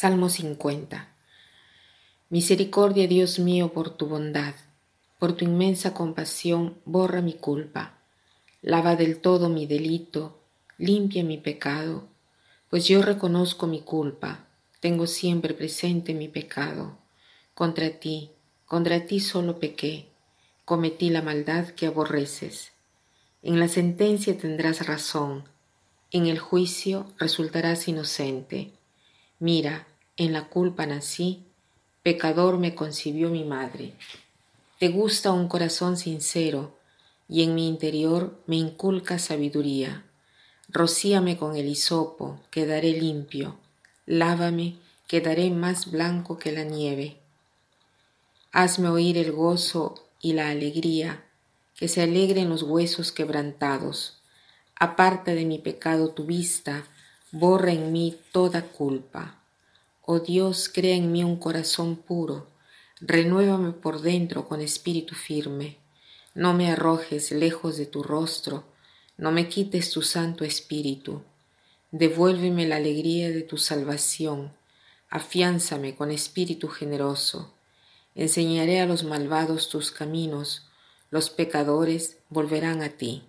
Salmo 50. Misericordia, Dios mío, por tu bondad, por tu inmensa compasión, borra mi culpa. Lava del todo mi delito, limpia mi pecado, pues yo reconozco mi culpa, tengo siempre presente mi pecado. Contra ti, contra ti solo pequé, cometí la maldad que aborreces. En la sentencia tendrás razón, en el juicio resultarás inocente. Mira, en la culpa nací, pecador me concibió mi madre. Te gusta un corazón sincero, y en mi interior me inculca sabiduría. Rocíame con el hisopo, quedaré limpio. Lávame, quedaré más blanco que la nieve. Hazme oír el gozo y la alegría, que se alegren los huesos quebrantados. Aparta de mi pecado tu vista, borra en mí toda culpa. Oh Dios, crea en mí un corazón puro, renuévame por dentro con espíritu firme. No me arrojes lejos de tu rostro, no me quites tu santo espíritu. Devuélveme la alegría de tu salvación, afiánzame con espíritu generoso. Enseñaré a los malvados tus caminos, los pecadores volverán a ti.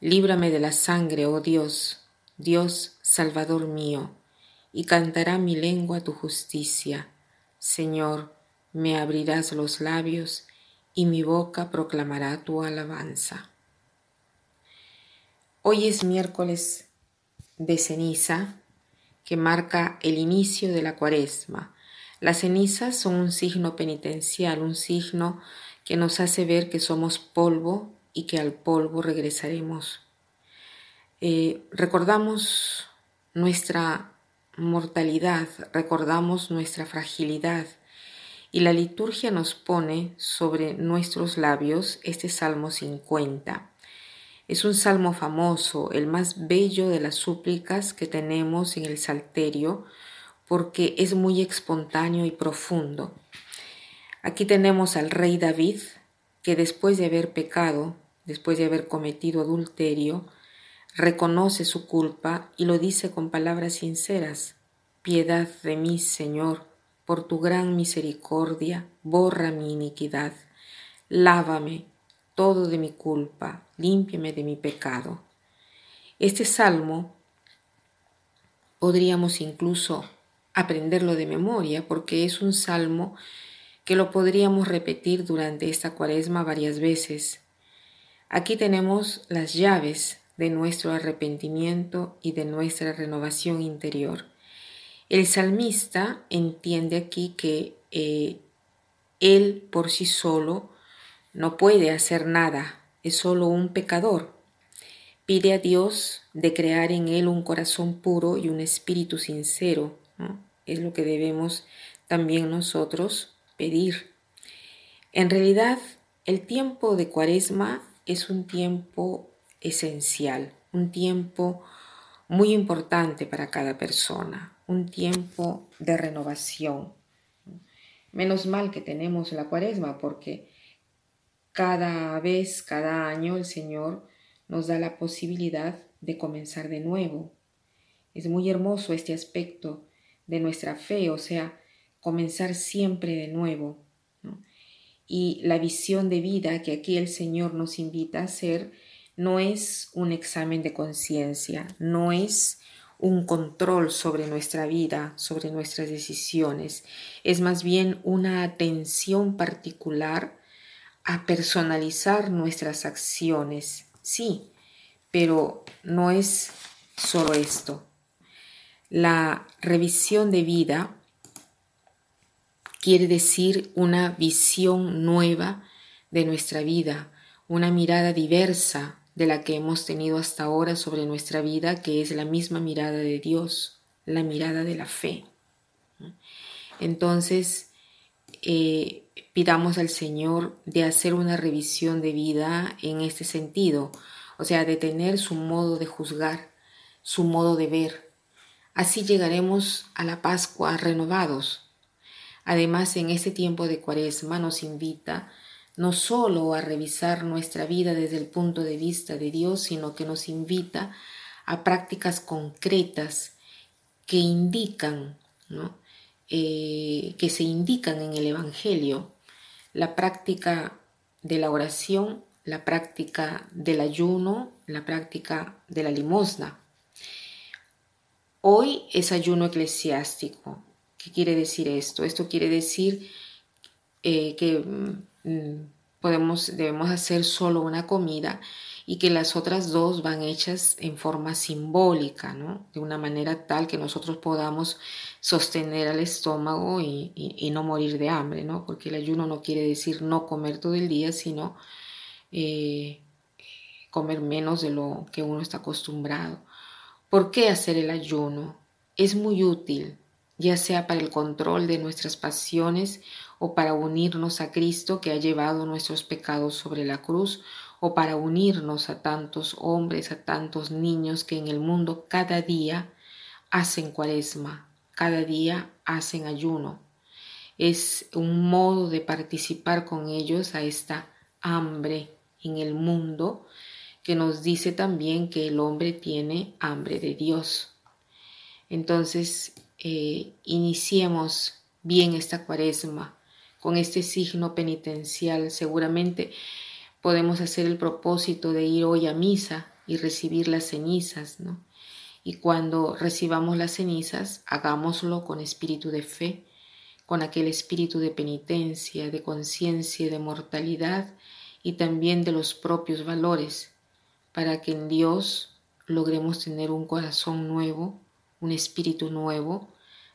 Líbrame de la sangre, oh Dios, Dios Salvador mío, y cantará mi lengua tu justicia. Señor, me abrirás los labios, y mi boca proclamará tu alabanza. Hoy es miércoles de ceniza, que marca el inicio de la cuaresma. Las cenizas son un signo penitencial, un signo que nos hace ver que somos polvo y que al polvo regresaremos. Eh, recordamos nuestra mortalidad, recordamos nuestra fragilidad y la liturgia nos pone sobre nuestros labios este Salmo 50. Es un salmo famoso, el más bello de las súplicas que tenemos en el Salterio, porque es muy espontáneo y profundo. Aquí tenemos al rey David, que después de haber pecado, después de haber cometido adulterio, reconoce su culpa y lo dice con palabras sinceras. Piedad de mí, Señor, por tu gran misericordia, borra mi iniquidad, lávame todo de mi culpa, límpiame de mi pecado. Este salmo podríamos incluso aprenderlo de memoria porque es un salmo que lo podríamos repetir durante esta cuaresma varias veces. Aquí tenemos las llaves de nuestro arrepentimiento y de nuestra renovación interior. El salmista entiende aquí que eh, él por sí solo no puede hacer nada, es solo un pecador. Pide a Dios de crear en él un corazón puro y un espíritu sincero. Es lo que debemos también nosotros pedir. En realidad, el tiempo de cuaresma es un tiempo esencial, un tiempo muy importante para cada persona, un tiempo de renovación. Menos mal que tenemos la cuaresma porque cada vez, cada año el Señor nos da la posibilidad de comenzar de nuevo. Es muy hermoso este aspecto de nuestra fe, o sea, comenzar siempre de nuevo. Y la visión de vida que aquí el Señor nos invita a hacer no es un examen de conciencia, no es un control sobre nuestra vida, sobre nuestras decisiones, es más bien una atención particular a personalizar nuestras acciones, sí, pero no es solo esto. La revisión de vida quiere decir una visión nueva de nuestra vida, una mirada diversa de la que hemos tenido hasta ahora sobre nuestra vida, que es la misma mirada de Dios, la mirada de la fe. Entonces, eh, pidamos al Señor de hacer una revisión de vida en este sentido, o sea, de tener su modo de juzgar, su modo de ver. Así llegaremos a la Pascua renovados. Además, en este tiempo de Cuaresma nos invita no solo a revisar nuestra vida desde el punto de vista de Dios, sino que nos invita a prácticas concretas que indican eh, que se indican en el Evangelio, la práctica de la oración, la práctica del ayuno, la práctica de la limosna. Hoy es ayuno eclesiástico. ¿Qué quiere decir esto? Esto quiere decir eh, que mm, podemos, debemos hacer solo una comida y que las otras dos van hechas en forma simbólica. De una manera tal que nosotros podamos sostener al estómago y, no morir de hambre. Porque el ayuno no quiere decir no comer todo el día, sino eh, comer menos de lo que uno está acostumbrado. ¿Por qué hacer el ayuno? Es muy útil, ya sea para el control de nuestras pasiones o para unirnos a Cristo que ha llevado nuestros pecados sobre la cruz, o para unirnos a tantos hombres, a tantos niños que en el mundo cada día hacen cuaresma, cada día hacen ayuno. Es un modo de participar con ellos a esta hambre en el mundo que nos dice también que el hombre tiene hambre de Dios. Entonces, eh, iniciemos bien esta cuaresma con este signo penitencial. Seguramente podemos hacer el propósito de ir hoy a misa y recibir las cenizas, ¿no? Y cuando recibamos las cenizas, hagámoslo con espíritu de fe, con aquel espíritu de penitencia, de conciencia de mortalidad y también de los propios valores para que en Dios logremos tener un corazón nuevo, un espíritu nuevo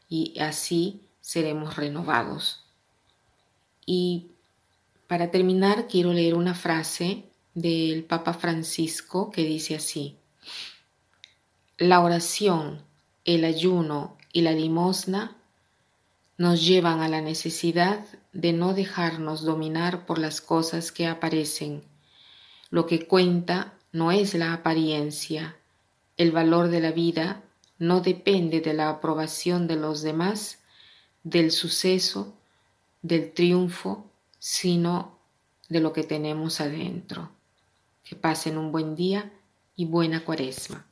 y así seremos renovados. Y para terminar quiero leer una frase del Papa Francisco que dice así, la oración, el ayuno y la limosna nos llevan a la necesidad de no dejarnos dominar por las cosas que aparecen. Lo que cuenta no es la apariencia. El valor de la vida no depende de la aprobación de los demás, del suceso, del triunfo, sino de lo que tenemos adentro. Que pasen un buen día y buena cuaresma.